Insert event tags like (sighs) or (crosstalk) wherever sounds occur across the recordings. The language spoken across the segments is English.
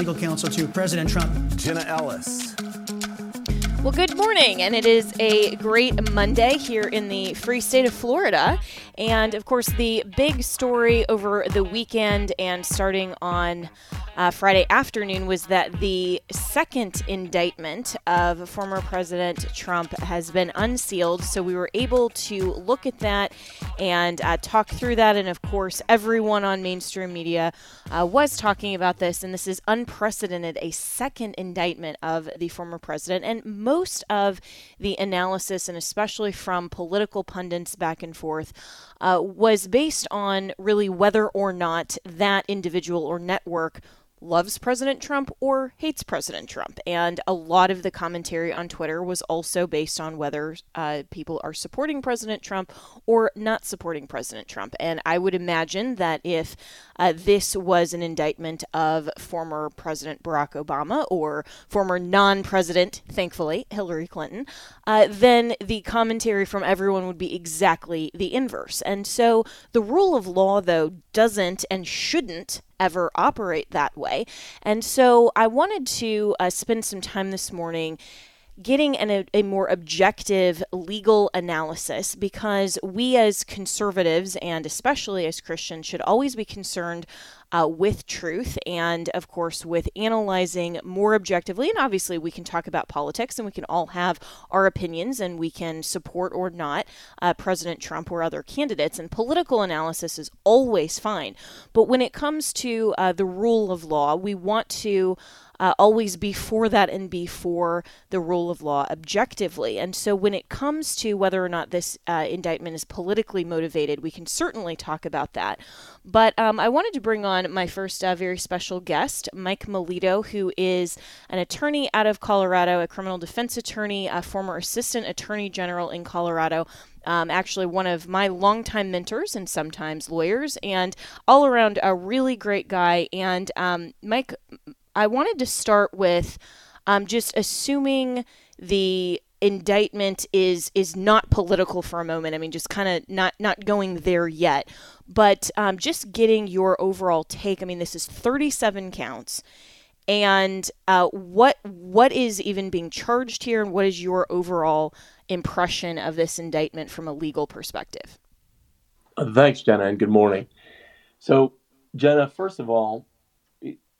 legal counsel to President Trump. Jenna Ellis. Well, good morning, and it is a great Monday here in the free state of Florida. And of course, the big story over the weekend and starting on uh, Friday afternoon was that the second indictment of former President Trump has been unsealed. So we were able to look at that and uh, talk through that. And of course, everyone on mainstream media uh, was talking about this. And this is unprecedented a second indictment of the former president. And most of the analysis, and especially from political pundits back and forth, uh, was based on really whether or not that individual or network loves President Trump or hates President Trump. And a lot of the commentary on Twitter was also based on whether uh, people are supporting President Trump or not supporting President Trump. And I would imagine that if uh, this was an indictment of former President Barack Obama or former non president, thankfully, Hillary Clinton, uh, then the commentary from everyone would be exactly the inverse. And so the rule of law, though, doesn't and shouldn't ever operate that way. And so I wanted to uh, spend some time this morning getting an, a, a, more objective legal analysis because we as conservatives and especially as Christians should always be concerned uh, with truth and, of course, with analyzing more objectively. And obviously, we can talk about politics and we can all have our opinions and we can support or not uh, President Trump or other candidates. And political analysis is always fine. But when it comes to uh, the rule of law, we want to uh, always be for that and be for the rule of law objectively. And so when it comes to whether or not this uh, indictment is politically motivated, we can certainly talk about that. But um, I wanted to bring on my first uh, very special guest, Mike Melito, who is an attorney out of Colorado, a criminal defense attorney, a former assistant attorney general in Colorado. Um, actually one of my longtime mentors and sometimes lawyers, and all around a really great guy. And um, Mike, I wanted to start with um, just assuming the indictment is is not political for a moment. I mean, just kind of not not going there yet, but um, just getting your overall take. I mean, this is 37 counts, and uh, what what is even being charged here, and what is your overall impression of this indictment from a legal perspective? Uh, thanks, Jenna, and good morning. So, Jenna, first of all,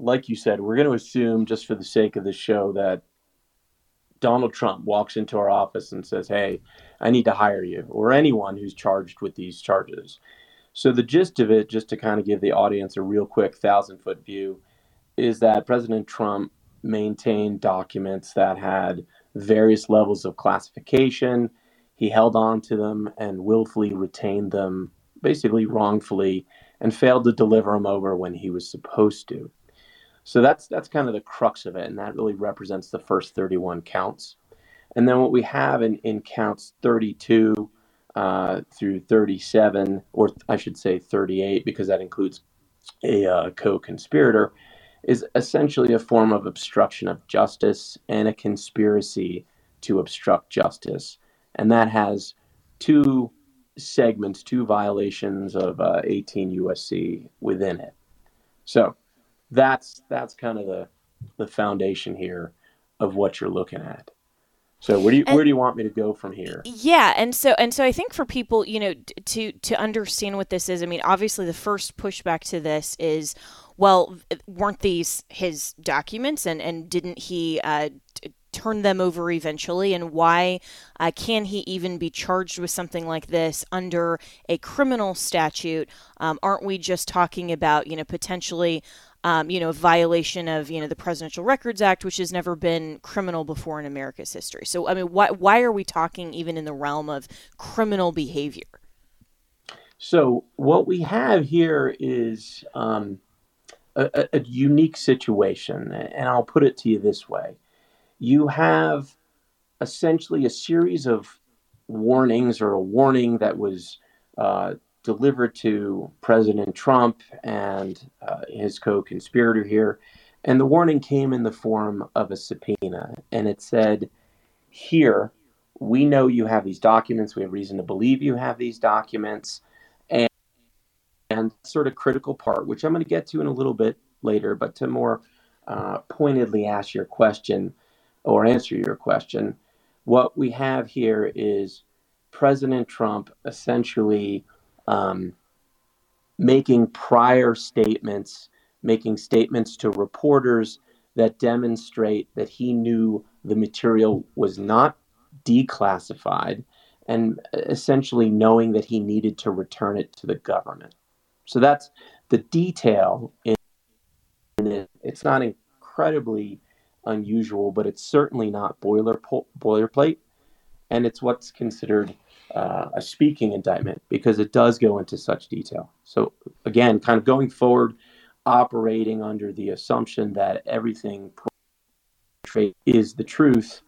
like you said, we're going to assume, just for the sake of the show, that Donald Trump walks into our office and says, Hey, I need to hire you, or anyone who's charged with these charges. So, the gist of it, just to kind of give the audience a real quick thousand foot view, is that President Trump maintained documents that had various levels of classification. He held on to them and willfully retained them, basically wrongfully, and failed to deliver them over when he was supposed to. So that's that's kind of the crux of it, and that really represents the first 31 counts. And then what we have in, in counts 32 uh, through 37, or I should say 38, because that includes a uh, co-conspirator, is essentially a form of obstruction of justice and a conspiracy to obstruct justice, and that has two segments, two violations of uh, 18 USC within it. So that's that's kind of the the foundation here of what you're looking at. So where do you and, where do you want me to go from here? Yeah, and so and so I think for people, you know, to to understand what this is, I mean, obviously the first pushback to this is, well, weren't these his documents, and and didn't he uh, turn them over eventually, and why uh, can he even be charged with something like this under a criminal statute? Um, aren't we just talking about you know potentially? Um, you know, violation of, you know, the Presidential Records Act, which has never been criminal before in America's history. So, I mean, why, why are we talking even in the realm of criminal behavior? So, what we have here is um, a, a unique situation, and I'll put it to you this way: you have essentially a series of warnings or a warning that was uh, delivered to President Trump and uh, his co conspirator here. And the warning came in the form of a subpoena. And it said, Here, we know you have these documents. We have reason to believe you have these documents. And, and sort of critical part, which I'm going to get to in a little bit later, but to more uh, pointedly ask your question or answer your question, what we have here is President Trump essentially um, making prior statements, making statements to reporters that demonstrate that he knew the material was not declassified and essentially knowing that he needed to return it to the government. So that's the detail in it. It's not incredibly unusual, but it's certainly not boiler boilerplate, and it's what's considered uh, a speaking indictment because it does go into such detail. So again, kind of going forward, operating under the assumption that everything is the truth.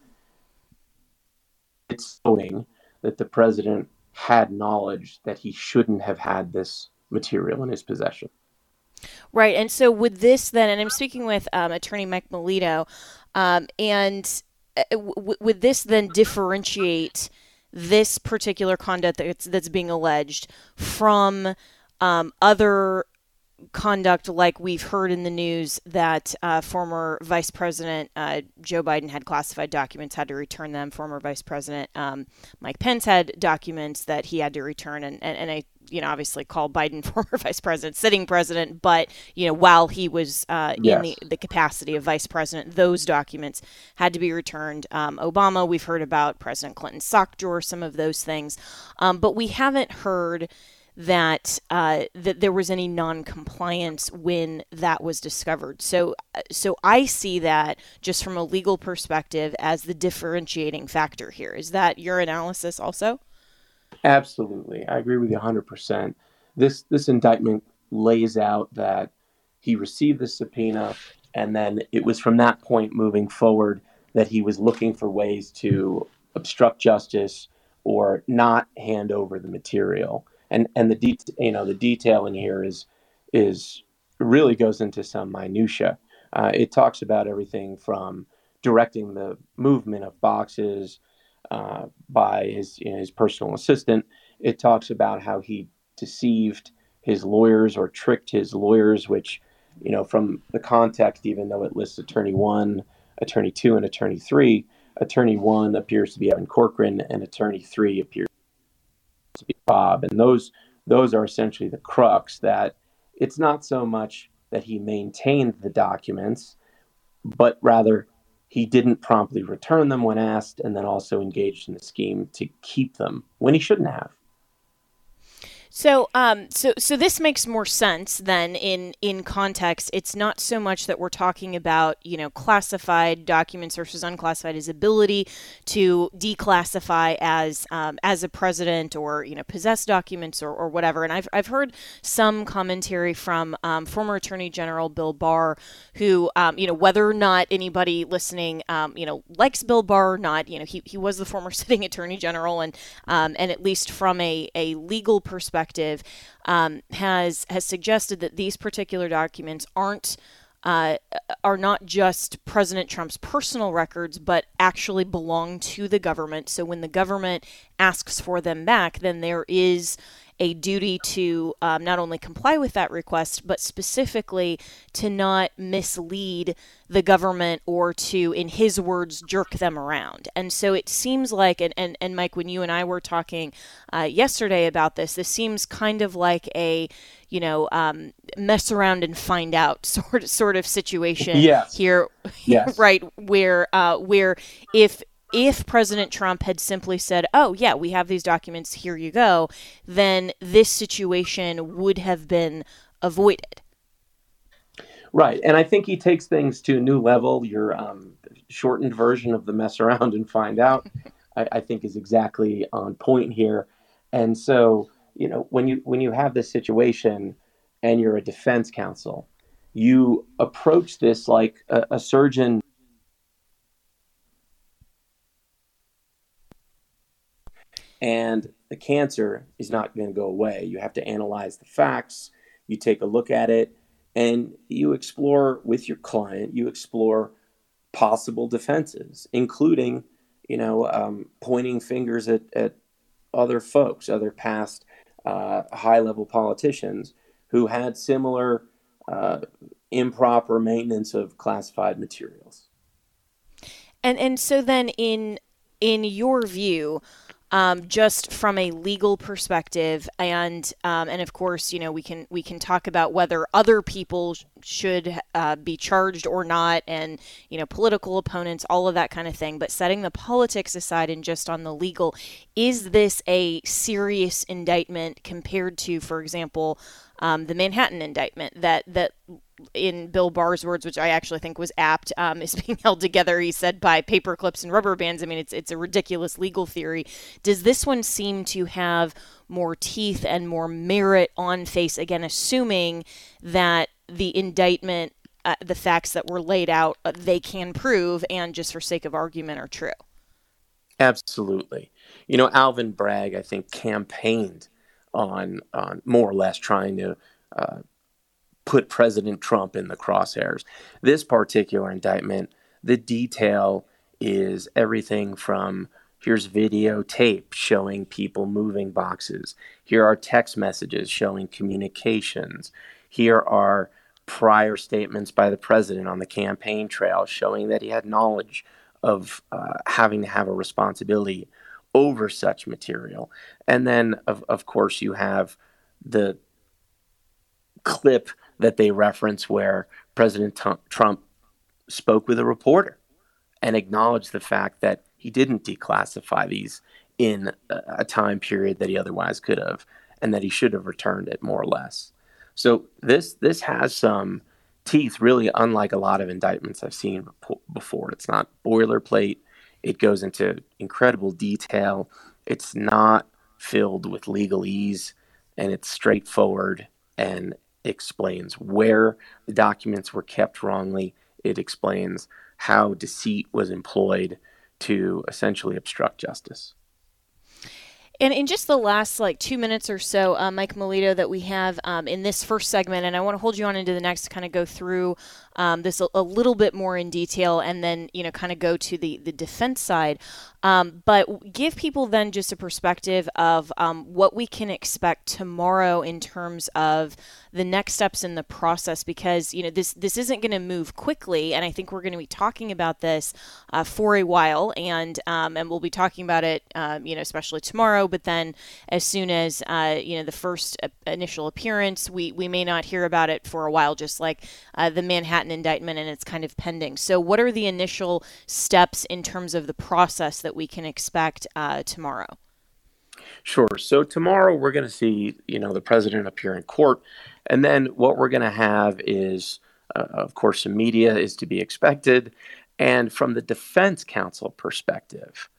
It's showing that the president had knowledge that he shouldn't have had this material in his possession. Right. And so, with this, then, and I'm speaking with um, attorney Mike Melito, um, and uh, w- would this then differentiate this particular conduct that's, that's being alleged from um, other conduct like we've heard in the news that uh, former Vice President uh, Joe Biden had classified documents, had to return them. Former Vice President um, Mike Pence had documents that he had to return, and, and, and I you know, obviously call Biden (laughs) former vice president, sitting president, but, you know, while he was uh, yes. in the, the capacity of vice president, those documents had to be returned. Um, Obama, we've heard about President Clinton's sock drawer, some of those things, um, but we haven't heard that uh, that there was any non-compliance when that was discovered. So uh, so I see that just from a legal perspective as the differentiating factor here. Is that your analysis also? Absolutely. I agree with you 100%. This this indictment lays out that he received the subpoena and then it was from that point moving forward that he was looking for ways to obstruct justice or not hand over the material. And and the de- you know the detail in here is is really goes into some minutia. Uh, it talks about everything from directing the movement of boxes, uh, by his you know, his personal assistant. It talks about how he deceived his lawyers or tricked his lawyers, which you know from the context, even though it lists attorney one, attorney two, and attorney three, attorney one appears to be Evan Corcoran, and attorney three appears to be Bob, and those those are essentially the crux that it's not so much that he maintained the documents, but rather he didn't promptly return them when asked, and then also engaged in a scheme to keep them when he shouldn't have. So, um, so, so this makes more sense than in in context. It's not so much that we're talking about you know classified documents versus unclassified. His ability to declassify as um, as a president or you know possess documents or, or whatever. And I've I've heard some commentary from um, former Attorney General Bill Barr, who um, you know whether or not anybody listening um, you know likes Bill Barr or not, you know he, he was the former (laughs) sitting Attorney General and um, and at least from a a legal perspective um, has has suggested that these particular documents aren't uh, are not just President Trump's personal records, but actually belong to the government. So when the government asks for them back, then there is a duty to um, not only comply with that request, but specifically to not mislead the government or to, in his words, jerk them around. And so it seems like, and, and, and Mike, when you and I were talking uh, yesterday about this, this seems kind of like a, you know, um, mess around and find out (laughs) sort of, sort of situation yes. here, (laughs) yes. right? Where, uh, where if if President Trump had simply said, "Oh, yeah, we have these documents, here you go," then this situation would have been avoided. Right, and I think he takes things to a new level. Your um, shortened version of the mess around and find out, I, I think, is exactly on point here. And so, you know, when you when you have this situation, and you're a defense counsel, you approach this like a, a surgeon and the cancer is not going to go away. You have to analyze the facts, you take a look at it, and you explore with your client, you explore possible defenses, including, you know, um, pointing fingers at, at other folks, other past uh, high level politicians who had similar uh, improper maintenance of classified materials. And and so then in in your view, um, just from a legal perspective, and um, and of course, you know, we can we can talk about whether other people sh- should uh, be charged or not, and you know, political opponents, all of that kind of thing. But setting the politics aside and just on the legal, is this a serious indictment compared to, for example, um, the Manhattan indictment that that in Bill Barr's words, which I actually think was apt, um, (laughs) is being held together. He said by paper clips and rubber bands. I mean, it's it's a ridiculous legal theory. Does this one seem to have more teeth and more merit on face? Again, assuming that the indictment, uh, the facts that were laid out, uh, they can prove, and just for sake of argument, are true. Absolutely. You know, Alvin Bragg, I think, campaigned on on more or less trying to. Uh, put President Trump in the crosshairs. This particular indictment, the detail is everything from here's videotape showing people moving boxes, here are text messages showing communications, here are prior statements by the president on the campaign trail showing that he had knowledge of uh, having to have a responsibility over such material. And then, of, of course, you have the clip that they reference where President Trump spoke with a reporter and acknowledged the fact that he didn't declassify these in a time period that he otherwise could have and that he should have returned it more or less. So this this has some teeth really unlike a lot of indictments I've seen before. It's not boilerplate. It goes into incredible detail. It's not filled with legalese and it's straightforward and explains where the documents were kept wrongly. It explains how deceit was employed to essentially obstruct justice. And in just the last like two minutes or so, uh, Mike Melito, that we have um, in this first segment, and I want to hold you on into the next to kind of go through um, this a, a, little bit more in detail, and then you know kind of go to the the defense side. Um, but give people then just a perspective of um, what we can expect tomorrow in terms of the next steps in the process, because you know this this isn't going to move quickly, and I think we're going to be talking about this uh, for a while, and um, and we'll be talking about it, um, you know, especially tomorrow. But then as soon as uh, you know the first uh, initial appearance, we we may not hear about it for a while, just like uh, the Manhattan indictment, and it's kind of pending. So, what are the initial steps in terms of the process that we can expect uh, tomorrow? Sure. So tomorrow we're going to see, you know, the president appear in court, and then what we're going to have is, uh, of course, some media is to be expected, and from the defense counsel perspective,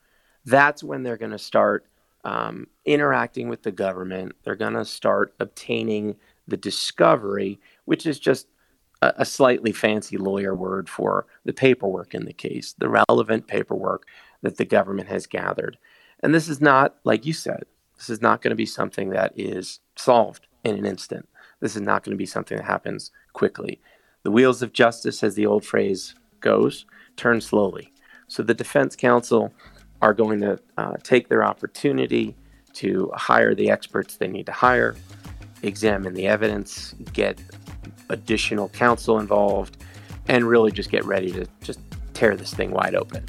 that's when they're going to start um, interacting with the government. They're going to start obtaining the discovery, which is just a, slightly fancy lawyer word for the paperwork in the case, the relevant paperwork that the government has gathered. And this is not, like you said, this is not going to be something that is solved in an instant. This is not going to be something that happens quickly. The wheels of justice, as the old phrase goes, turn slowly. So the defense counsel are going to uh, take their opportunity to hire the experts they need to hire, examine the evidence, get additional counsel involved, and really just get ready to just tear this thing wide open.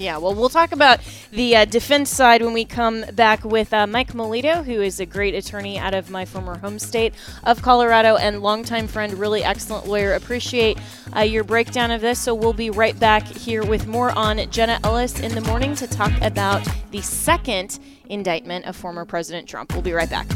Yeah, well, we'll talk about the uh, defense side when we come back with uh, Mike Melito, who is a great attorney out of my former home state of Colorado and longtime friend, really excellent lawyer. Appreciate uh, your breakdown of this. So we'll be right back here with more on Jenna Ellis in the morning to talk about the second indictment of former President Trump. We'll be right back.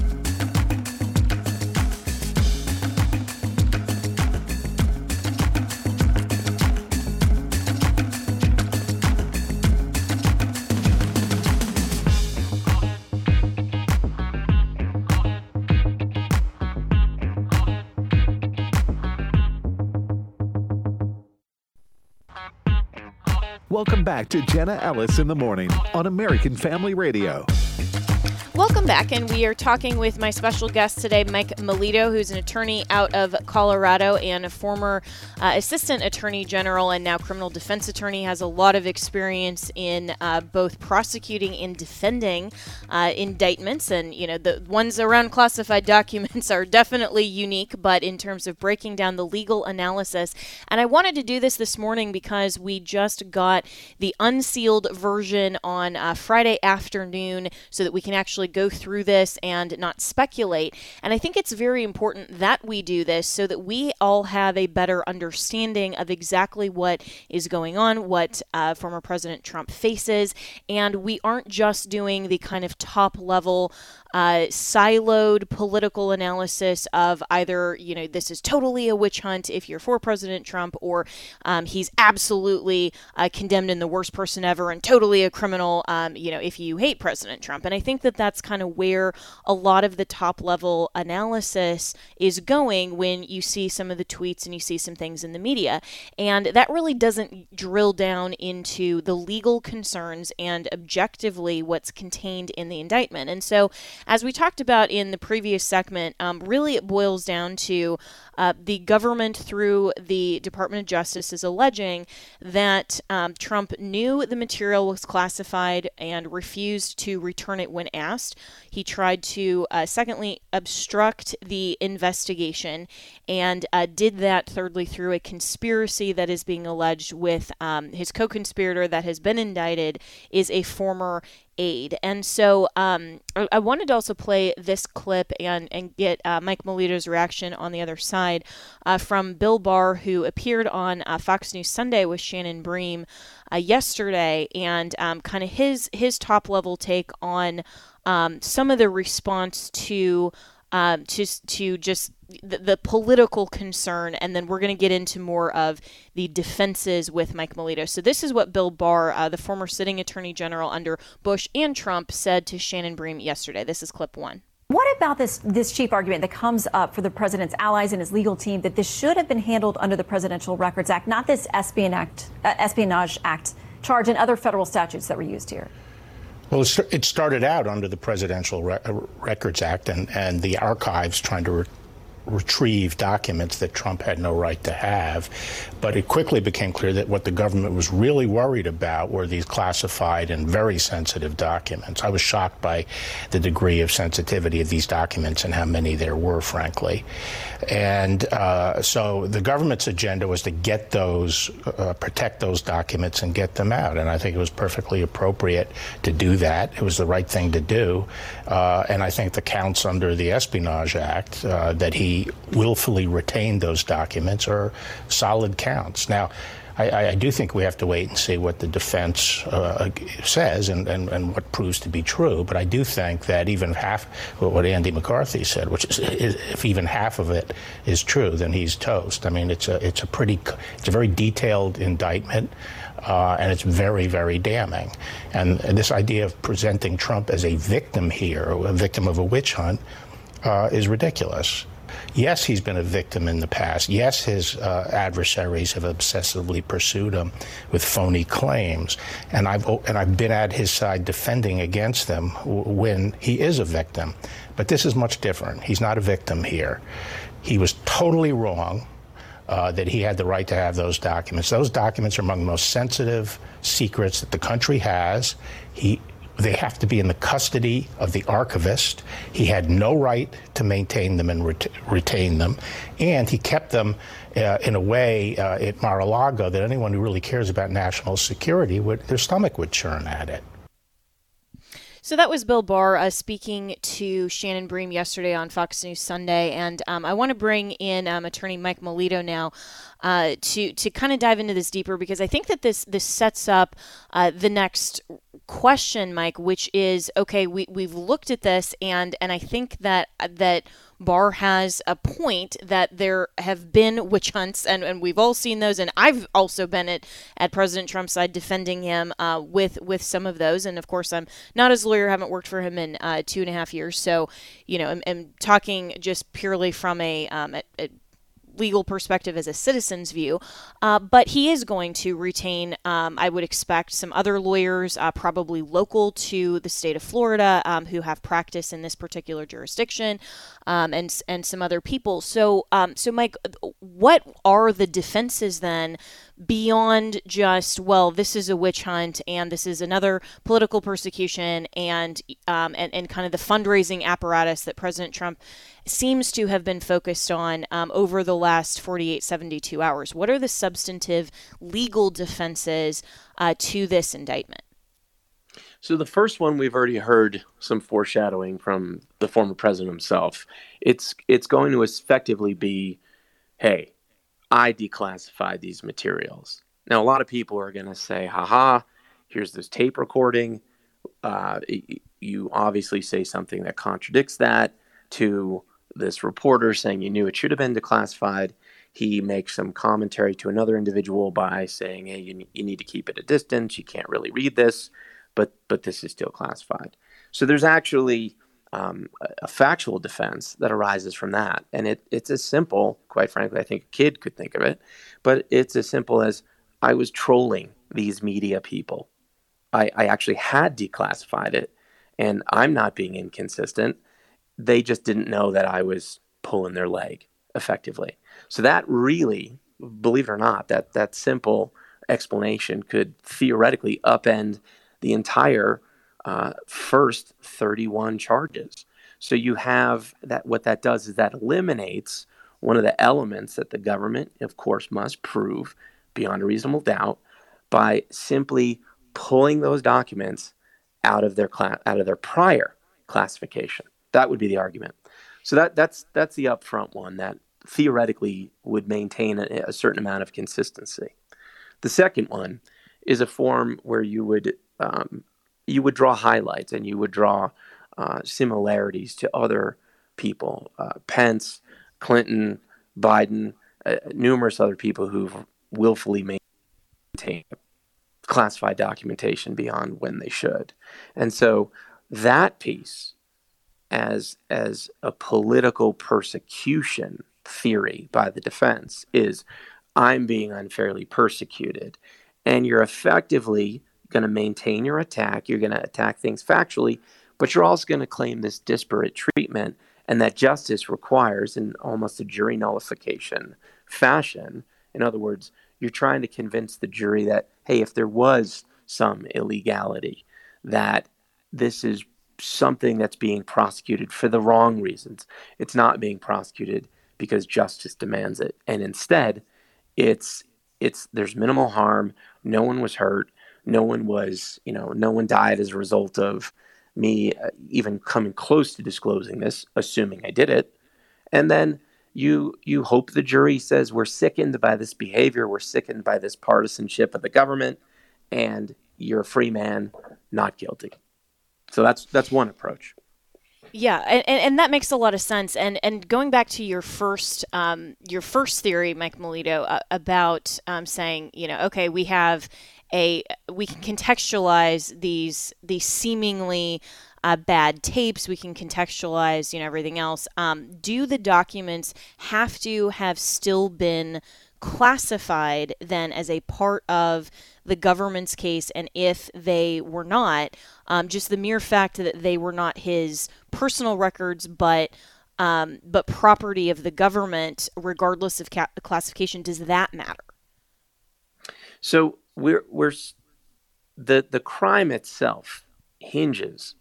Welcome back to Jenna Ellis in the morning on American Family Radio. Welcome back, and we are talking with my special guest today, Mike Melito, who's an attorney out of Colorado and a former uh, assistant attorney general and now criminal defense attorney. Has a lot of experience in uh, both prosecuting and defending uh, indictments, and you know the ones around classified (laughs) documents are definitely unique. But in terms of breaking down the legal analysis, and I wanted to do this this morning because we just got the unsealed version on uh, Friday afternoon, so that we can actually go through this and not speculate. And I think it's very important that we do this so that we all have a better understanding of exactly what is going on, what uh, former President Trump faces, and we aren't just doing the kind of top level uh, siloed political analysis of either, you know, this is totally a witch hunt if you're for President Trump, or um, he's absolutely uh, condemned and the worst person ever and totally a criminal, um, you know, if you hate President Trump. And I think that that's kind of where a lot of the top level analysis is going when you see some of the tweets and you see some things in the media. And that really doesn't drill down into the legal concerns and objectively what's contained in the indictment. And so, as we talked about in the previous segment, um, really it boils down to uh, the government, through the Department of Justice, is alleging that um, Trump knew the material was classified and refused to return it when asked. He tried to, uh, secondly, obstruct the investigation and uh, did that, thirdly, through a conspiracy that is being alleged with um, his co conspirator that has been indicted, is a former aide. And so um, I wanted to also play this clip and, and get uh, Mike Melito's reaction on the other side uh, from Bill Barr, who appeared on uh, Fox News Sunday with Shannon Bream uh, yesterday, and um, kind of his, his top level take on um, some of the response to. Um, to, to just the, the, political concern, and then we're going to get into more of the defenses with Mike Melito. So, this is what Bill Barr, uh, the former sitting attorney general under Bush and Trump, said to Shannon Bream yesterday. This is clip one. What about this this chief argument that comes up for the president's allies and his legal team that this should have been handled under the Presidential Records Act, not this Espionage Act, uh, Espionage Act charge and other federal statutes that were used here? Well, it started out under the Presidential Re- Records Act and, and the archives trying to re- retrieve documents that Trump had no right to have. But it quickly became clear that what the government was really worried about were these classified and very sensitive documents. I was shocked by the degree of sensitivity of these documents and how many there were, frankly. And uh, so the government's agenda was to get those, uh, protect those documents and get them out. And I think it was perfectly appropriate to do that. It was the right thing to do. Uh, and I think the counts under the Espionage Act uh, that he willfully retained those documents are solid counts. Now, I, I, do think we have to wait and see what the defense uh, says and, and, and, what proves to be true. But I do think that even half what Andy McCarthy said, which is, if even half of it is true, then he's toast. I mean, it's a it's a pretty it's a very detailed indictment. Uh, and it's very, very damning. And, and, this idea of presenting Trump as a victim here, a victim of a witch hunt, uh, is ridiculous. Yes, he's been a victim in the past. Yes, his uh, adversaries have obsessively pursued him with phony claims, and I've and I've been at his side defending against them when he is a victim. But this is much different. He's not a victim here. He was totally wrong. Uh, that he had the right to have those documents. Those documents are among the most sensitive secrets that the country has. He they have to be in the custody of the archivist. He had no right to maintain them and ret- retain them. And he kept them uh, in a way uh, at Mar a Lago that anyone who really cares about national security would, their stomach would churn at it. So that was Bill Barr uh, speaking to Shannon Bream yesterday on Fox News Sunday, and um, I want to bring in um, attorney Mike Melito now uh, to to kind of dive into this deeper because I think that this this sets up uh, the next question, Mike, which is okay. We we've looked at this, and and I think that that Barr has a point that there have been witch hunts, and, and we've all seen those. And I've also been at, at President Trump's side defending him uh, with with some of those. And of course, I'm not his lawyer, haven't worked for him in uh, two and a half years. So, you know, I'm, I'm talking just purely from a, um, a, a legal perspective as a citizen's view. Uh, but he is going to retain, um, I would expect, some other lawyers, uh, probably local to the state of Florida, um, who have practice in this particular jurisdiction, um, and and some other people. So, um, so Mike, what are the defenses then beyond just well, this is a witch hunt and this is another political persecution and um, and and kind of the fundraising apparatus that President Trump seems to have been focused on um, over the last 48, 72 hours. What are the substantive legal defenses uh, to this indictment? So the first one we've already heard some foreshadowing from the former president himself. It's it's going to effectively be, hey, I declassified these materials. Now a lot of people are going to say, haha, here's this tape recording. Uh, you obviously say something that contradicts that to this reporter saying you knew it should have been declassified. He makes some commentary to another individual by saying, "Hey, you, you need to keep it a distance. You can't really read this, but but this is still classified." So there's actually um, a, factual defense that arises from that, and it, it's as simple. Quite frankly, I think a kid could think of it, but it's as simple as I was trolling these media people. I, I actually had declassified it, and I'm not being inconsistent they just didn't know that I was pulling their leg effectively. So that really, believe it or not, that that simple explanation could theoretically upend the entire uh, first 31 charges. So you have that. What that does is that eliminates one of the elements that the government, of course, must prove beyond a reasonable doubt by simply pulling those documents out of their out of their prior classification. That would be the argument. So that that's that's the upfront one that theoretically would maintain a, a certain amount of consistency. The second one is a form where you would um, you would draw highlights and you would draw uh, similarities to other people, uh, Pence, Clinton, Biden, uh, numerous other people who've willfully maintained classified documentation beyond when they should, and so that piece as as a political persecution theory by the defense is I'm being unfairly persecuted. And you're effectively going to maintain your attack. You're going to attack things factually, but you're also going to claim this disparate treatment and that justice requires in almost a jury nullification fashion. In other words, you're trying to convince the jury that, hey, if there was some illegality, that this is something that's being prosecuted for the wrong reasons. It's not being prosecuted because justice demands it. And instead, it's it's there's minimal harm, no one was hurt, no one was, you know, no one died as a result of me uh, even coming close to disclosing this, assuming I did it. And then you you hope the jury says we're sickened by this behavior, we're sickened by this partisanship of the government, and you're a free man, not guilty. So that's that's one approach. Yeah, and, and that makes a lot of sense. And and going back to your first um, your first theory, Mike Melito, uh, about um, saying, you know, okay, we have a we can contextualize these these seemingly uh, bad tapes. We can contextualize, you know, everything else. Um, do the documents have to have still been classified then as a part of the government's case, and if they were not, um, just the mere fact that they were not his personal records, but um, but property of the government, regardless of ca- classification, does that matter? So we're we're the the crime itself hinges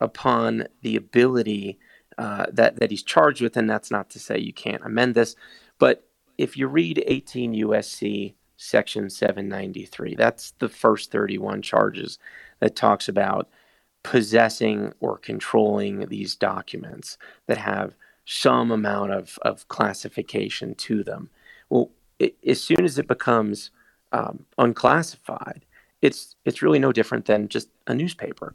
upon the ability uh, that that he's charged with, and that's not to say you can't amend this, but if you read 18 USC section 793, that's the first 31 charges that talks about possessing or controlling these documents that have some amount of, of classification to them. Well, it, as soon as it becomes um, unclassified, it's it's really no different than just a newspaper,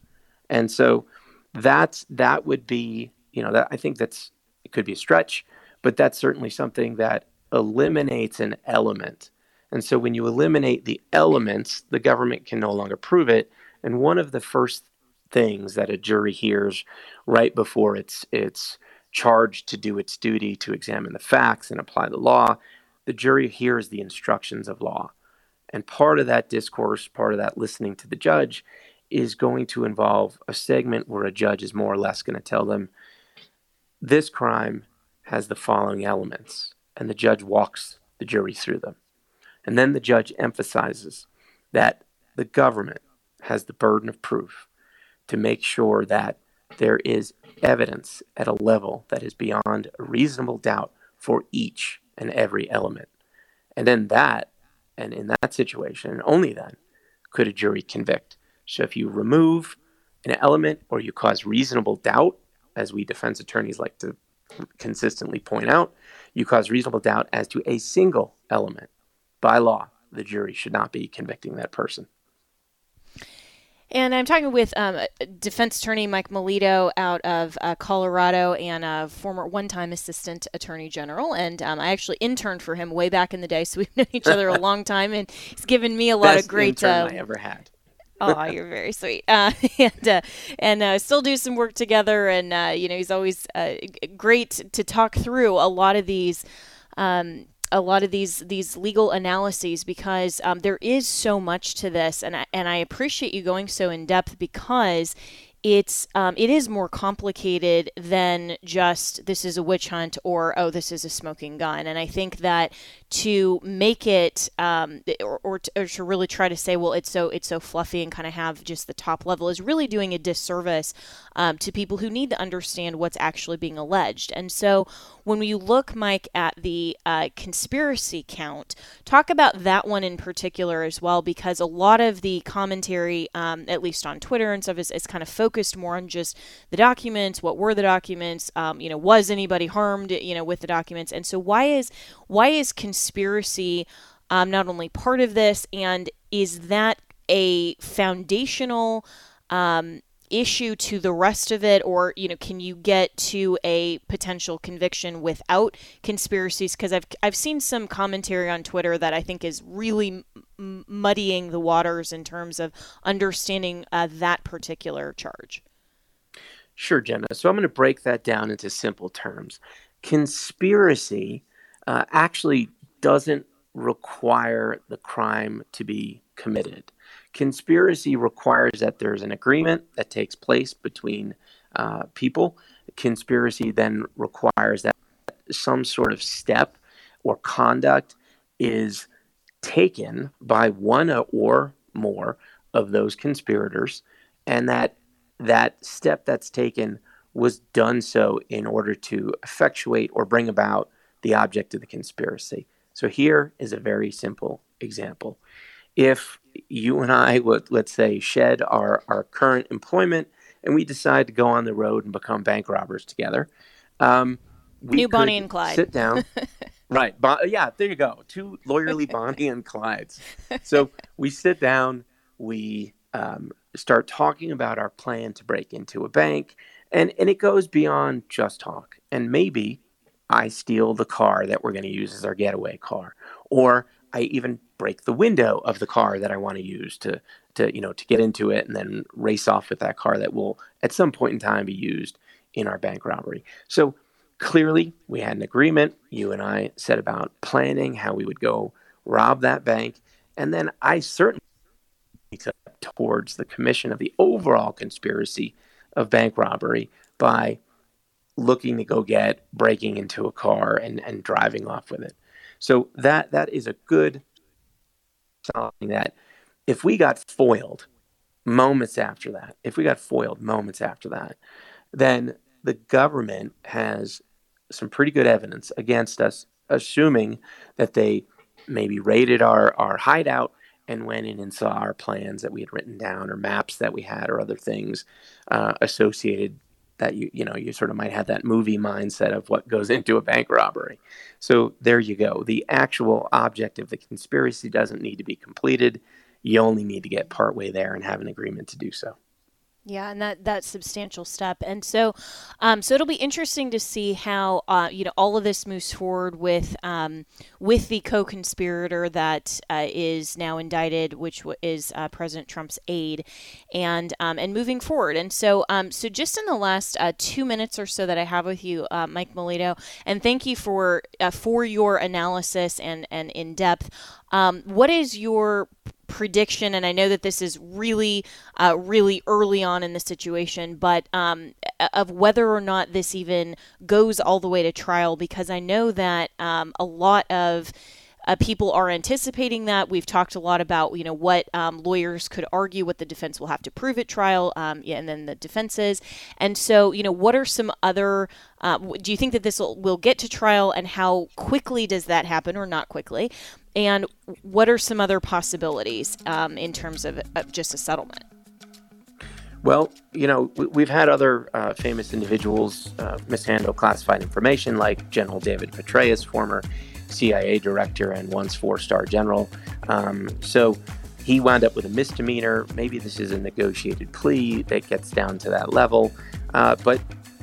and so that's that would be you know that I think that's it could be a stretch, but that's certainly something that eliminates an element. And so when you eliminate the elements, the government can no longer prove it. And one of the first things that a jury hears right before it's it's charged to do its duty to examine the facts and apply the law. The jury hears the instructions of law. And part of that discourse, part of that listening to the judge, is going to involve a segment where a judge is more or less going to tell them this crime has the following elements. And the judge walks the jury through them. And then the judge emphasizes that the government has the burden of proof to make sure that there is evidence at a level that is beyond a reasonable doubt for each and every element. And then that, and in that situation, only then, could a jury convict. So if you remove an element or you cause reasonable doubt, as we defense attorneys like to consistently point out, you cause reasonable doubt as to a single element. By law, the jury should not be convicting that person. And I'm talking with um, defense attorney Mike Melito out of uh, Colorado and a former one time assistant attorney general. And um, I actually interned for him way back in the day, so we've known each other a (laughs) long time. And he's given me a lot Best of great. intern Uh, I ever had. (laughs) oh, you're very sweet. Uh, (laughs) and uh, and uh, still do some work together. And uh, you know, he's always uh, great to talk through a lot of these. Um, a lot of these these legal analyses because um, there is so much to this, and I, and I appreciate you going so in depth because it's um, it is more complicated than just this is a witch hunt or oh this is a smoking gun. And I think that to make it um, or, or, to, or to really try to say well it's so it's so fluffy and kind of have just the top level is really doing a disservice um, to people who need to understand what's actually being alleged. And so when we look Mike at the uh, conspiracy count talk about that one in particular as well because a lot of the commentary um, at least on Twitter and stuff is, is kind of focused more on just the documents what were the documents um, you know was anybody harmed you know with the documents? And so why is why is conspiracy um, not only part of this and is that a foundational um, issue to the rest of it or you know can you get to a potential conviction without conspiracies because I've I've seen some commentary on Twitter that I think is really m- muddying the waters in terms of understanding uh, that particular charge. Sure, Jenna. So I'm going to break that down into simple terms. Conspiracy uh, actually doesn't require the crime to be committed. Conspiracy requires that there's an agreement that takes place between uh, people. Conspiracy then requires that some sort of step or conduct is taken by one or more of those conspirators, and that that step that's taken was done so in order to effectuate or bring about the object of the conspiracy. So here is a very simple example. If you and I would, let's say, shed our, our current employment and we decide to go on the road and become bank robbers together, um, New Bonnie and Clyde. Sit down. (laughs) right. Bon- yeah, there you go. Two lawyerly Bonnie and Clydes. So (laughs) we sit down, we um, start talking about our plan to break into a bank, and, and it goes beyond just talk. And maybe I steal the car that we're going to use as our getaway car, or I even break the window of the car that I want to use to to you know to get into it and then race off with that car that will at some point in time be used in our bank robbery. So clearly we had an agreement. You and I said about planning how we would go rob that bank, and then I certainly towards the commission of the overall conspiracy of bank robbery by looking to go get breaking into a car and, and driving off with it. So that that is a good something that if we got foiled moments after that, if we got foiled moments after that, then the government has some pretty good evidence against us, assuming that they maybe raided our, our hideout and went in and saw our plans that we had written down or maps that we had or other things uh, associated that you you know you sort of might have that movie mindset of what goes into a bank robbery. So there you go. The actual object of the conspiracy doesn't need to be completed. You only need to get partway there and have an agreement to do so. Yeah, and that that substantial step, and so, um, so it'll be interesting to see how uh, you know all of this moves forward with um, with the co-conspirator that uh, is now indicted, which is uh, President Trump's aide, and um, and moving forward. And so, um, so just in the last uh, two minutes or so that I have with you, uh, Mike Melito, and thank you for uh, for your analysis and and in depth. Um, what is your prediction, and I know that this is really, uh, really early on in the situation, but um, of whether or not this even goes all the way to trial, because I know that um, a lot of uh, people are anticipating that. We've talked a lot about, you know, what um, lawyers could argue, what the defense will have to prove at trial, um, yeah, and then the defenses. And so, you know, what are some other? Uh, do you think that this will, will get to trial, and how quickly does that happen, or not quickly? And what are some other possibilities um, in terms of, of just a settlement? Well, you know, we've had other uh, famous individuals uh, mishandle classified information, like General David Petraeus, former CIA director and once four star general. Um, so he wound up with a misdemeanor. Maybe this is a negotiated plea that gets down to that level. Uh, but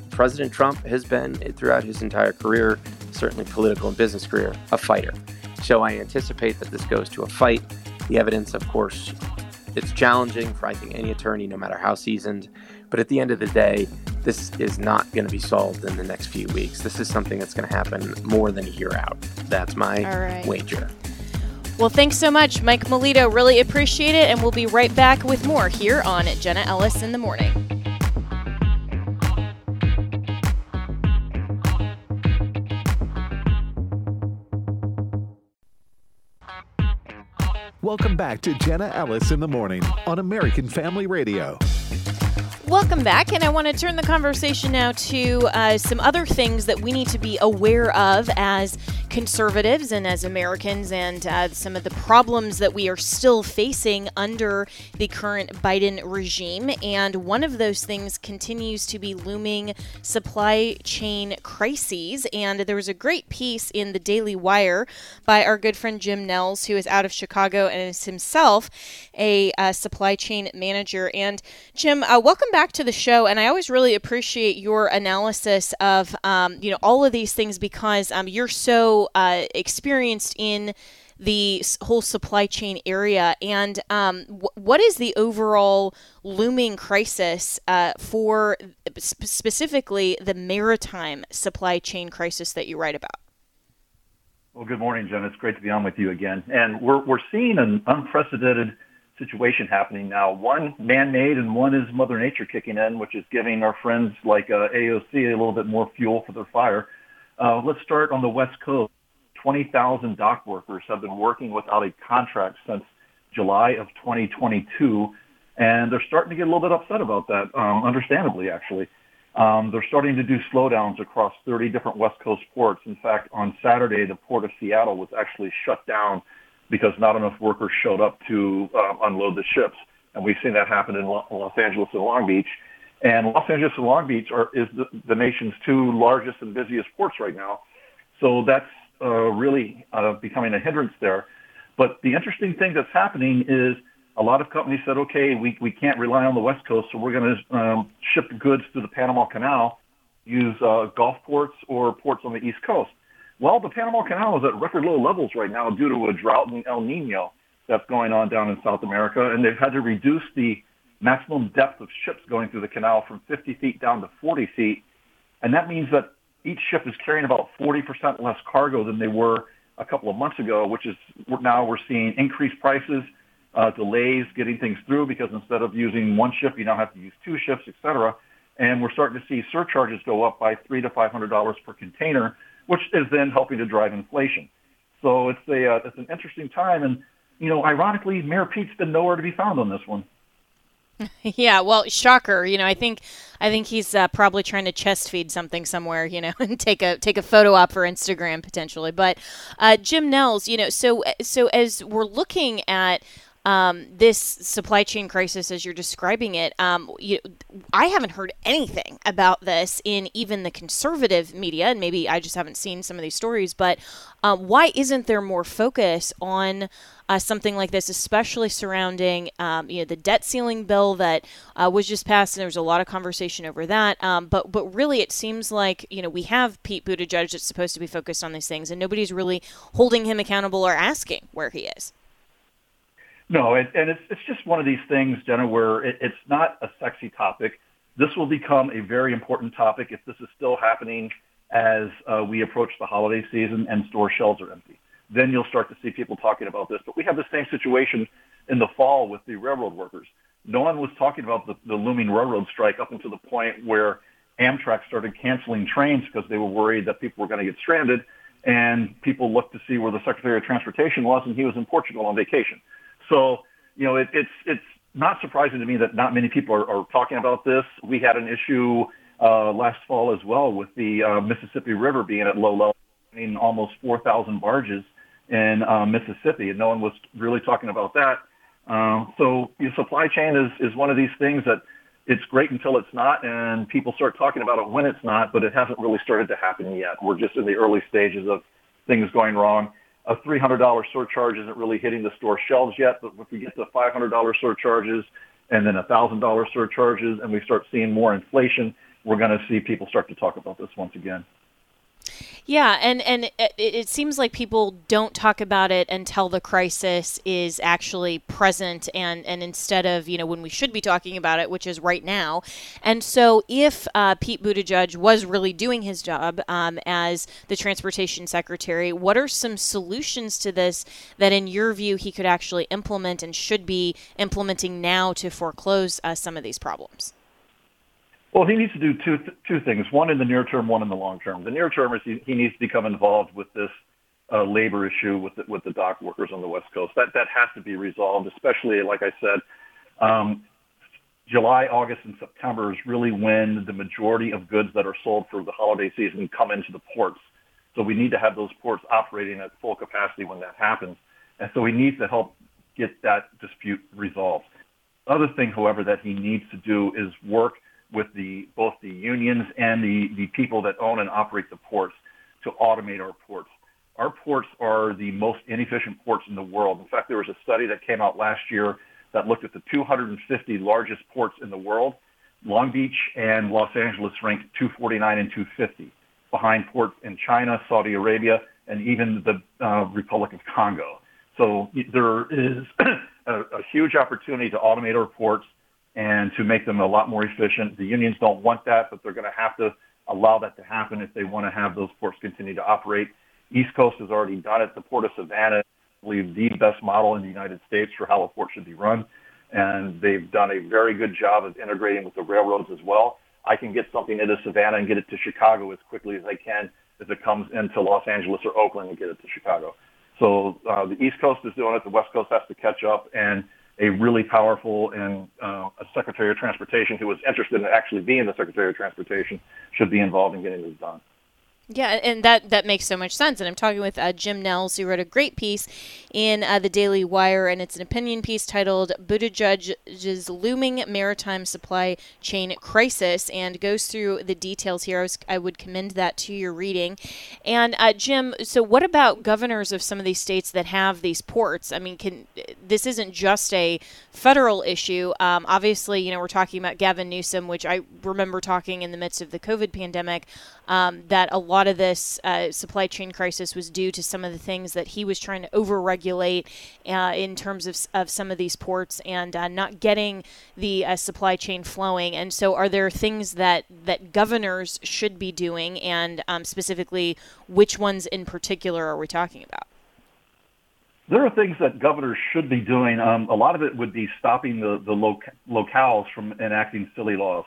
President Trump has been, throughout his entire career, certainly political and business career, a fighter. So I anticipate that this goes to a fight. The evidence, of course, it's challenging for I think any attorney, no matter how seasoned. But at the end of the day, this is not going to be solved in the next few weeks. This is something that's going to happen more than a year out. That's my right. wager. Well, thanks so much, Mike Melito. Really appreciate it. And we'll be right back with more here on Jenna Ellis in the Morning. Welcome back to Jenna Ellis in the Morning on American Family Radio. Welcome back, and I want to turn the conversation now to uh, some other things that we need to be aware of as conservatives and as Americans, and uh, some of the problems that we are still facing under the current Biden regime. And one of those things continues to be looming supply chain crises. And there was a great piece in the Daily Wire by our good friend Jim Nelles, who is out of Chicago and is himself a uh, supply chain manager. And Jim, uh, welcome back to the show, and I always really appreciate your analysis of um, you know all of these things because um, you're so uh, experienced in the whole supply chain area. And um, w- what is the overall looming crisis uh, for sp- specifically the maritime supply chain crisis that you write about? Well, good morning, Jen. It's great to be on with you again. And we're, we're seeing an unprecedented situation happening now. One man-made and one is Mother Nature kicking in, which is giving our friends like uh, AOC a little bit more fuel for their fire. Uh, let's start on the West Coast. 20,000 dock workers have been working without a contract since July of 2022, and they're starting to get a little bit upset about that, um, understandably, actually. Um, they're starting to do slowdowns across 30 different West Coast ports. In fact, on Saturday, the port of Seattle was actually shut down because not enough workers showed up to um, unload the ships. And we've seen that happen in Los Angeles and Long Beach. And Los Angeles and Long Beach are, is the, the nation's two largest and busiest ports right now. So that's uh, really uh, becoming a hindrance there. But the interesting thing that's happening is a lot of companies said, okay, we, we can't rely on the West Coast, so we're going to um, ship goods through the Panama Canal, use uh, Gulf ports or ports on the East Coast. Well, the Panama Canal is at record low levels right now due to a drought and El Nino that's going on down in South America, and they've had to reduce the maximum depth of ships going through the canal from 50 feet down to 40 feet, and that means that each ship is carrying about 40% less cargo than they were a couple of months ago, which is now we're seeing increased prices, uh, delays getting things through because instead of using one ship, you now have to use two ships, et cetera. And we're starting to see surcharges go up by three to five hundred dollars per container which is then helping to drive inflation. So it's a uh, it's an interesting time, and you know, ironically, Mayor Pete's been nowhere to be found on this one. (laughs) yeah, well, shocker. You know, I think I think he's uh, probably trying to chest feed something somewhere. You know, (laughs) and take a take a photo op for Instagram potentially. But uh, Jim Nelles, you know, so so as we're looking at um, this supply chain crisis, as you're describing it, um, you, I haven't heard anything about this in even the conservative media, and maybe I just haven't seen some of these stories. But uh, why isn't there more focus on uh, something like this, especially surrounding um, you know the debt ceiling bill that uh, was just passed, and there was a lot of conversation over that. Um, but but really, it seems like you know we have Pete Buttigieg that's supposed to be focused on these things, and nobody's really holding him accountable or asking where he is. No, and, and it's it's just one of these things, Jenna, where it, it's not a sexy topic. This will become a very important topic if this is still happening as uh, we approach the holiday season and store shelves are empty. Then you'll start to see people talking about this. But we have the same situation in the fall with the railroad workers. No one was talking about the, the looming railroad strike up until the point where Amtrak started canceling trains because they were worried that people were going to get stranded. And people looked to see where the Secretary of Transportation was, and he was in Portugal on vacation. So, you know, it, it's it's not surprising to me that not many people are, are talking about this. We had an issue uh, last fall as well with the uh, Mississippi River being at low level, I mean, almost 4,000 barges in uh, Mississippi, and no one was really talking about that. Um, so, the supply chain is is one of these things that it's great until it's not, and people start talking about it when it's not, but it hasn't really started to happen yet. We're just in the early stages of things going wrong a $300 surcharge isn't really hitting the store shelves yet, but if we get to $500 surcharges and then $1,000 surcharges and we start seeing more inflation, we're going to see people start to talk about this once again. Yeah, and and it, it, seems like people don't talk about it until the crisis is actually present, and and instead of you know when we should be talking about it, which is right now. And so, if uh, Pete Buttigieg was really doing his job um, as the transportation secretary, what are some solutions to this that, in your view, he could actually implement and should be implementing now to foreclose uh, some of these problems? Well, he needs to do two two things. One in the near term, one in the long term. The near term is he, he needs to become involved with this uh, labor issue with the, with the dock workers on the West Coast. That that has to be resolved, especially like I said. Um, July, August, and September is really when the majority of goods that are sold for the holiday season come into the ports. So we need to have those ports operating at full capacity when that happens. And so he needs to help get that dispute resolved. Other thing, however, that he needs to do is work with the both the unions and the, the people that own and operate the ports to automate our ports. Our ports are the most inefficient ports in the world. In fact, there was a study that came out last year that looked at the 250 largest ports in the world. Long Beach and Los Angeles ranked 249 and 250, behind ports in China, Saudi Arabia, and even the uh, Republic of Congo. So there is (clears throat) a, a huge opportunity to automate our ports and to make them a lot more efficient. The unions don't want that, but they're going to have to allow that to happen if they want to have those ports continue to operate. East Coast has already done it. The Port of Savannah, I believe, the best model in the United States for how a port should be run. And they've done a very good job of integrating with the railroads as well. I can get something into Savannah and get it to Chicago as quickly as I can if it comes into Los Angeles or Oakland and get it to Chicago. So uh, the East Coast is doing it. The West Coast has to catch up. And a really powerful and uh, a Secretary of Transportation who was interested in actually being the Secretary of Transportation should be involved in getting this done. Yeah, and that that makes so much sense. And I'm talking with uh, Jim Nelles, who wrote a great piece in uh, the Daily Wire, and it's an opinion piece titled "Buttigieg's Looming Maritime Supply Chain Crisis," and goes through the details here. I, was, I would commend that to your reading. And uh, Jim, so what about governors of some of these states that have these ports? I mean, can this isn't just a federal issue? Um, obviously, you know, we're talking about Gavin Newsom, which I remember talking in the midst of the COVID pandemic um, that a lot of this uh, supply chain crisis was due to some of the things that he was trying to overregulate uh, in terms of, of some of these ports and uh, not getting the uh, supply chain flowing. And so, are there things that that governors should be doing, and um, specifically, which ones in particular are we talking about? There are things that governors should be doing. Um, a lot of it would be stopping the, the loc- locales from enacting silly laws.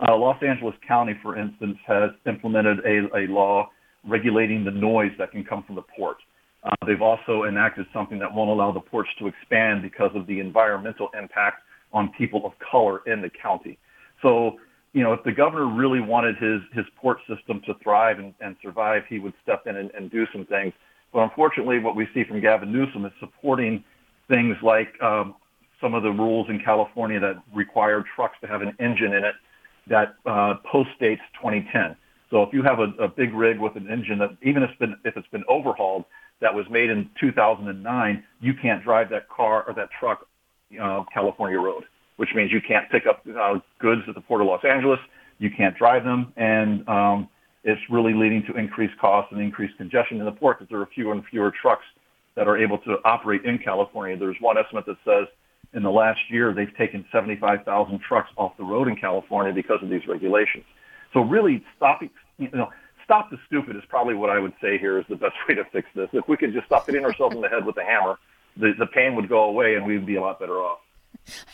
Uh, Los Angeles County, for instance, has implemented a, a law regulating the noise that can come from the port. Uh, they've also enacted something that won't allow the ports to expand because of the environmental impact on people of color in the county. So, you know, if the governor really wanted his, his port system to thrive and, and survive, he would step in and, and do some things. But unfortunately, what we see from Gavin Newsom is supporting things like um, some of the rules in California that require trucks to have an engine in it that uh, post dates 2010. So if you have a, a big rig with an engine that even if it's been if it's been overhauled that was made in 2009, you can't drive that car or that truck uh, California road, which means you can't pick up uh, goods at the port of Los Angeles. You can't drive them, and um, it's really leading to increased costs and increased congestion in the port because there are fewer and fewer trucks that are able to operate in California. There's one estimate that says in the last year they've taken 75,000 trucks off the road in California because of these regulations. So really, stopping, you know, stop the stupid is probably what I would say here is the best (laughs) way to fix this. If we could just stop hitting ourselves in the head with a hammer, the, the pain would go away and we'd be a lot better off.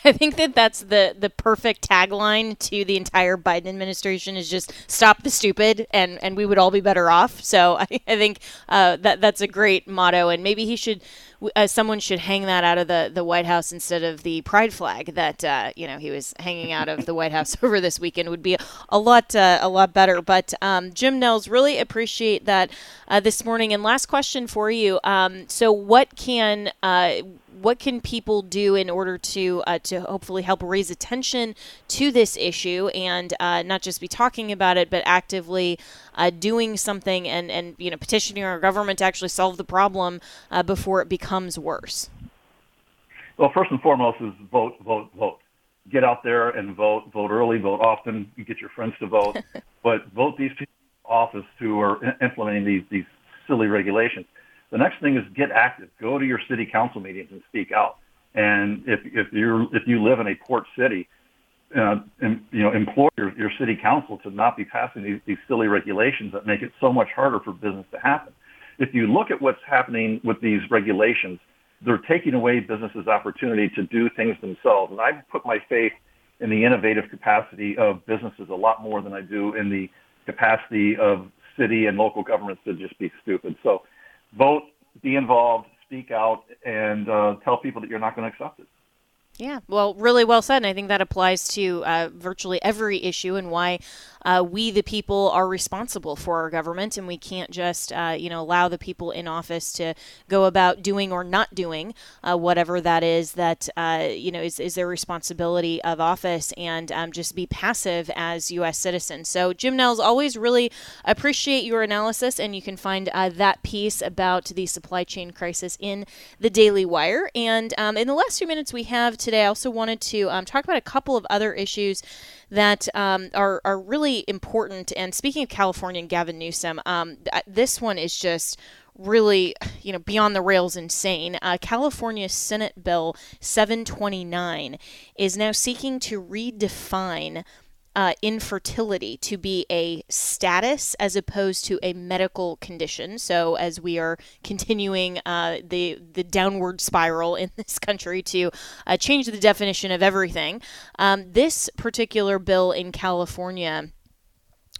I think that that's the the perfect tagline to the entire Biden administration is just stop the stupid and and we would all be better off. So (laughs) I, I think uh, that that's a great motto and maybe he should uh, someone should hang that out of the, the White House instead of the pride flag that uh, you know he was hanging out of the White House (laughs) over this weekend would be a lot uh, a lot better. But um, Jim Nelles, really appreciate that uh, this morning. And last question for you: um, so what can uh, what can people do in order to uh, to hopefully help raise attention to this issue and uh, not just be talking about it, but actively uh, doing something and and you know petitioning our government to actually solve the problem uh, before it becomes worse? Well, first and foremost is vote, vote, vote. Get out there and vote. Vote early. Vote often. You get your friends to vote, (laughs) but vote these people in office who are implementing these these silly regulations. The next thing is get active. Go to your city council meetings and speak out. And if if you if you live in a port city, uh, and, you know, implore your, your city council to not be passing these, these silly regulations that make it so much harder for business to happen. If you look at what's happening with these regulations, they're taking away businesses' opportunity to do things themselves. And I put my faith in the innovative capacity of businesses a lot more than I do in the capacity of city and local governments to just be stupid. So vote, be involved, speak out, and uh, tell people that you're not going to accept it. Yeah, well, really well said. And I think that applies to uh, virtually every issue and why uh, we, the people, are responsible for our government, and we can't just, uh, you know, allow the people in office to go about doing or not doing uh, whatever that is that, uh, you know, is, is their responsibility of office, and um, just be passive as U.S. citizens. So, Jim Nelles, always really appreciate your analysis, and you can find uh, that piece about the supply chain crisis in the Daily Wire. And um, in the last few minutes we have today, I also wanted to um, talk about a couple of other issues that um, are, are really important. And speaking of California and Gavin Newsom, um, this one is just really, you know, beyond the rails insane. Uh, California Senate Bill 729 is now seeking to redefine uh, infertility to be a status as opposed to a medical condition. So, as we are continuing uh, the the downward spiral in (laughs) this country to uh, change the definition of everything, um, this particular bill in California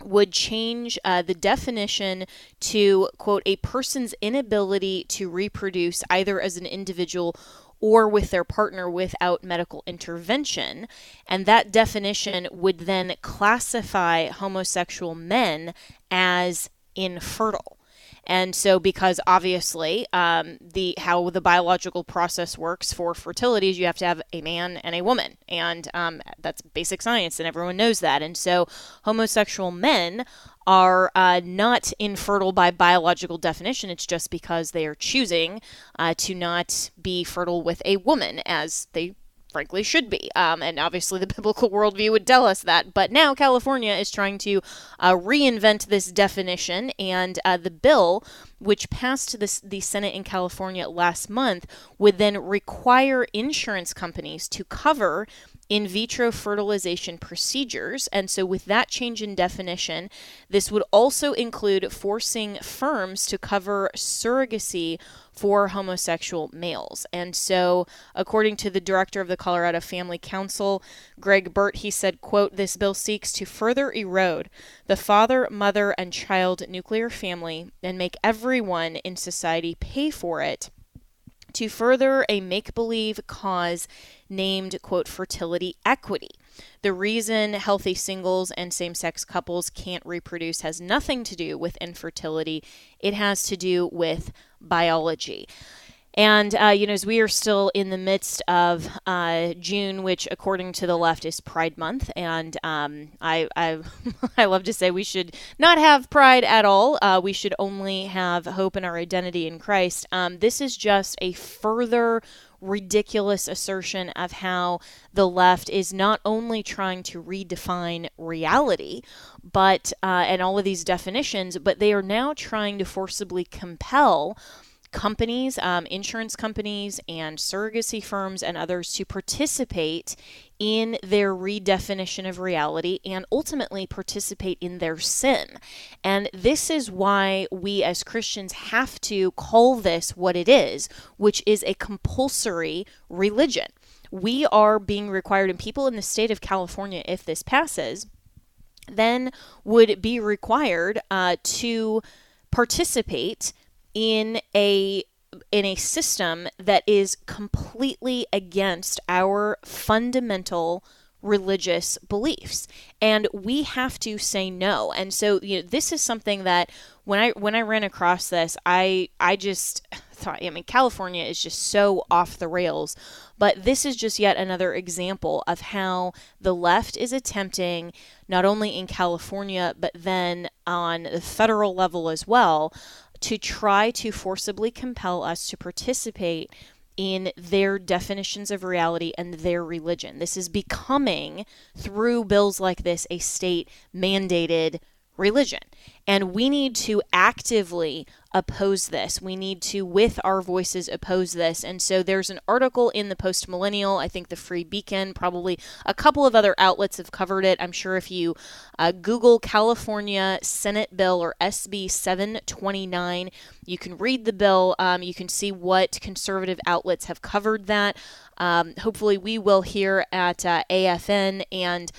would change uh, the definition to quote a person's inability to reproduce either as an individual or with their partner without medical intervention. And that definition would then classify homosexual men as infertile. And so, because obviously um, the how the biological process works for fertility is you have to have a man and a woman, and um, that's basic science, and everyone knows that. And so, homosexual men are uh, not infertile by biological definition. It's just because they are choosing uh, to not be fertile with a woman, as they frankly should be. Um, and obviously, the (laughs) biblical worldview would tell us that. But now California is trying to uh, reinvent this definition, and uh, the bill, which passed this, the Senate in California last month, would then require insurance companies to cover in vitro fertilization procedures. And so, with that change in definition, this would also include forcing firms to cover surrogacy for homosexual males. And so, according to the director of the Colorado Family Council, Greg Burt, he said, quote, this bill seeks to further erode the father, mother, and child nuclear family and make everyone in society pay for it to further a make believe cause named, quote, fertility equity. The reason healthy singles and same sex couples can't reproduce has nothing to do with infertility, it has to do with biology. And, uh, you know, as we are still in the midst of uh, June, which according to the left is Pride Month, and um, I, I, (laughs) I love to say we should not have pride at all. Uh, we should only have hope in our identity in Christ. Um, this is just a further ridiculous assertion of how the left is not only trying to redefine reality, but uh, and all of these definitions, but they are now trying to forcibly compel companies, um, insurance companies, and surrogacy firms and others to participate in their redefinition of reality and ultimately participate in their sin. And this is why we as Christians have to call this what it is, which is a compulsory religion. We are being required, and people in the state of California, if this passes, then would be required uh, to participate in a in a system that is completely against our fundamental religious beliefs. And we have to say no. And so you know this is something that when i when i ran across this i i just (sighs) thought i mean california is just so off the rails. But this is just yet another example of how the left is attempting not only in california but then on the federal level as well to try to forcibly compel us to participate in their definitions of reality and their religion. This is becoming, through bills like this, a state mandated religion. And we need to actively oppose this. We need to, with our voices, oppose this. And so there's an article in the Post Millennial, I think the Free Beacon, probably a couple of other outlets have covered it. I'm sure if you uh, Google California Senate Bill or SB 729, you can read the bill. Um, you can see what conservative outlets have covered that. Um, hopefully, we will here at uh, AFN and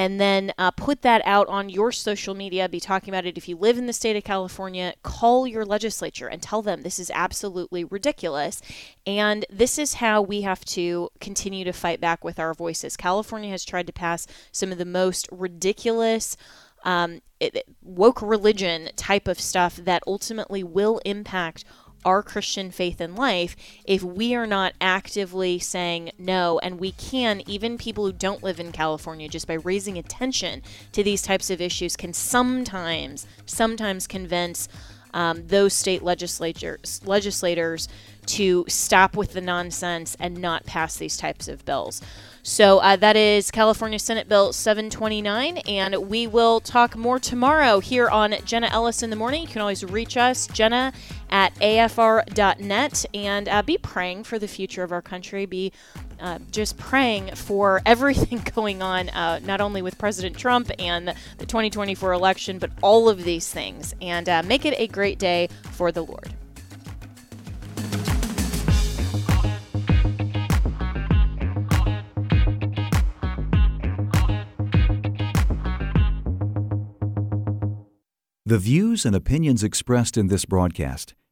and then uh, put that out on your social media. Be talking about it. If you live in the state of California, call your legislature and tell them this is absolutely ridiculous. And this is how we have to continue to fight back with our voices. California has tried to pass some of the most ridiculous. Um, it, woke religion type of stuff that ultimately will impact our Christian faith and life if we are not actively saying no. And we can, even people who don't live in California, just by raising attention to these types of issues, can sometimes, sometimes convince um, those state legislatures legislators to stop with the nonsense and not pass these types of bills. So uh, that is California Senate Bill 729, and we will talk more tomorrow here on Jenna Ellis in the morning. You can always reach us, Jenna at afr.net, and uh, be praying for the future of our country. Be uh, just praying for everything (laughs) going on, uh, not only with President Trump and the 2024 election, but all of these things. And uh, make it a great day for the Lord. The views and opinions expressed in this broadcast